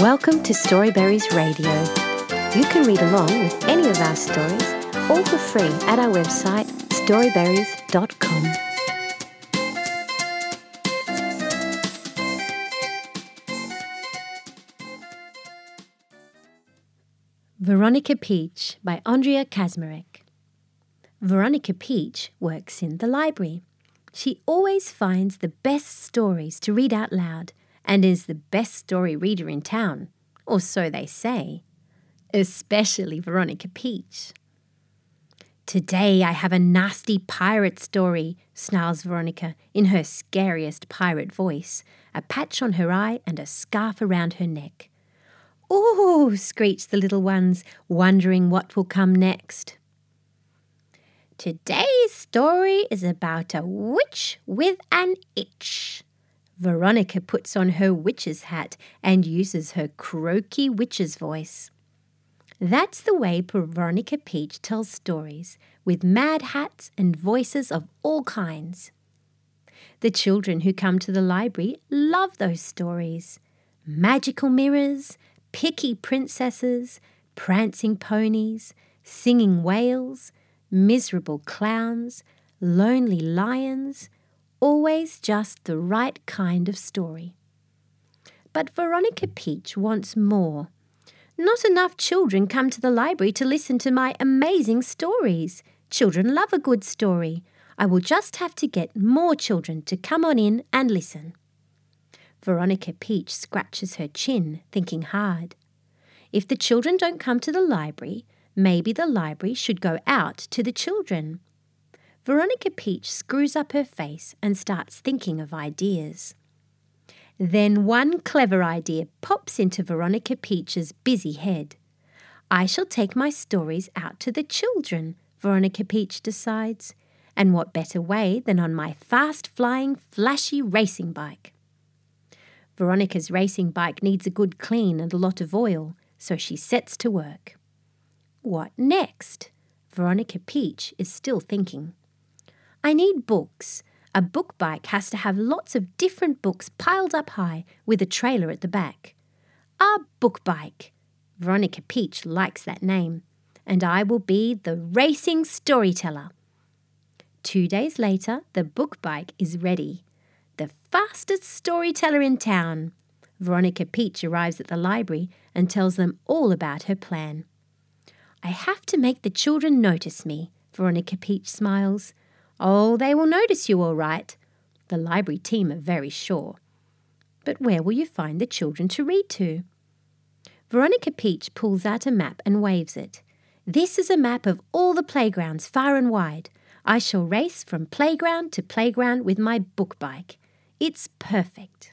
Welcome to Storyberries Radio. You can read along with any of our stories, all for free at our website storyberries.com. Veronica Peach by Andrea Kazmarek. Veronica Peach works in the library. She always finds the best stories to read out loud and is the best story reader in town, or so they say, especially Veronica Peach. Today I have a nasty pirate story, snarls Veronica in her scariest pirate voice, a patch on her eye and a scarf around her neck. Ooh, screech the little ones, wondering what will come next. Today's story is about a witch with an itch, Veronica puts on her witch's hat and uses her croaky witch's voice. That's the way Veronica Peach tells stories, with mad hats and voices of all kinds. The children who come to the library love those stories magical mirrors, picky princesses, prancing ponies, singing whales, miserable clowns, lonely lions, always just the right kind of story. But Veronica Peach wants more. Not enough children come to the library to listen to my amazing stories. Children love a good story. I will just have to get more children to come on in and listen. Veronica Peach scratches her chin, thinking hard. If the children don't come to the library, maybe the library should go out to the children. Veronica Peach screws up her face and starts thinking of ideas. Then one clever idea pops into Veronica Peach's busy head. I shall take my stories out to the children, Veronica Peach decides. And what better way than on my fast flying, flashy racing bike? Veronica's racing bike needs a good clean and a lot of oil, so she sets to work. What next? Veronica Peach is still thinking. I need books. A book bike has to have lots of different books piled up high with a trailer at the back. A book bike. Veronica Peach likes that name. And I will be the racing storyteller. Two days later, the book bike is ready. The fastest storyteller in town. Veronica Peach arrives at the library and tells them all about her plan. I have to make the children notice me, Veronica Peach smiles. Oh, they will notice you all right. The library team are very sure. But where will you find the children to read to? Veronica Peach pulls out a map and waves it. This is a map of all the playgrounds far and wide. I shall race from playground to playground with my book bike. It's perfect.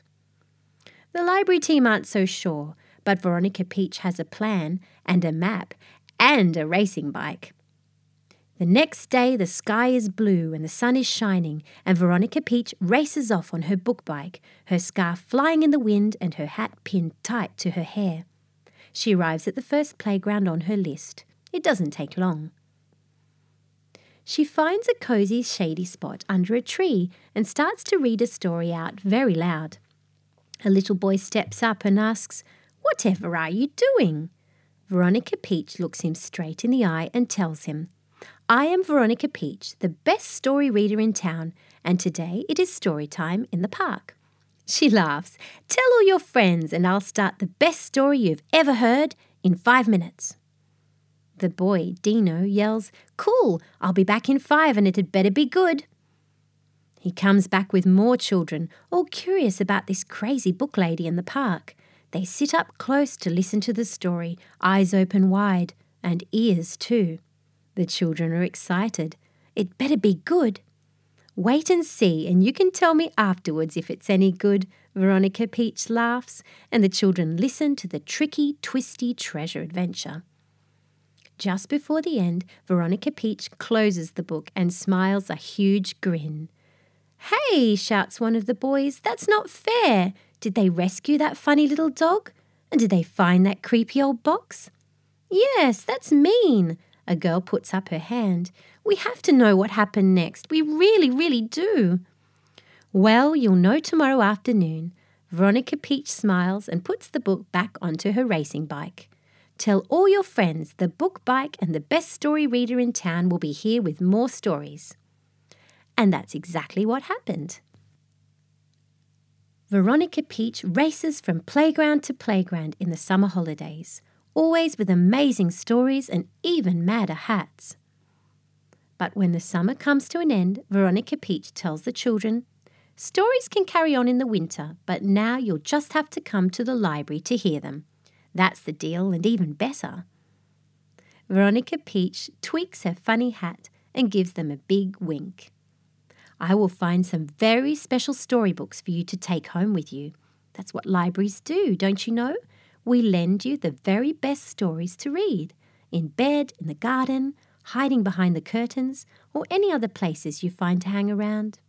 The library team aren't so sure, but Veronica Peach has a plan and a map and a racing bike. The next day, the sky is blue and the sun is shining, and Veronica Peach races off on her book bike, her scarf flying in the wind and her hat pinned tight to her hair. She arrives at the first playground on her list. It doesn't take long. She finds a cozy, shady spot under a tree and starts to read a story out very loud. A little boy steps up and asks, Whatever are you doing? Veronica Peach looks him straight in the eye and tells him, I am Veronica Peach, the best story reader in town, and today it is story time in the park. She laughs. Tell all your friends, and I'll start the best story you've ever heard in five minutes. The boy, Dino, yells, Cool, I'll be back in five, and it had better be good. He comes back with more children, all curious about this crazy book lady in the park. They sit up close to listen to the story, eyes open wide, and ears too. The children are excited. It better be good. Wait and see, and you can tell me afterwards if it's any good. Veronica Peach laughs, and the children listen to the tricky, twisty treasure adventure. Just before the end, Veronica Peach closes the book and smiles a huge grin. Hey, shouts one of the boys, that's not fair. Did they rescue that funny little dog? And did they find that creepy old box? Yes, that's mean. A girl puts up her hand. We have to know what happened next. We really, really do. Well, you'll know tomorrow afternoon. Veronica Peach smiles and puts the book back onto her racing bike. Tell all your friends the book bike and the best story reader in town will be here with more stories. And that's exactly what happened. Veronica Peach races from playground to playground in the summer holidays, always with amazing stories and even madder hats. But when the summer comes to an end, Veronica Peach tells the children, Stories can carry on in the winter, but now you'll just have to come to the library to hear them. That's the deal, and even better. Veronica Peach tweaks her funny hat and gives them a big wink. I will find some very special storybooks for you to take home with you. That's what libraries do, don't you know? We lend you the very best stories to read in bed, in the garden, hiding behind the curtains, or any other places you find to hang around.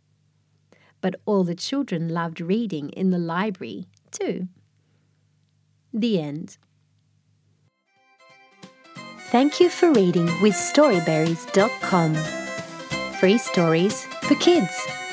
But all the children loved reading in the library, too. The end. Thank you for reading with Storyberries.com. Free stories for kids.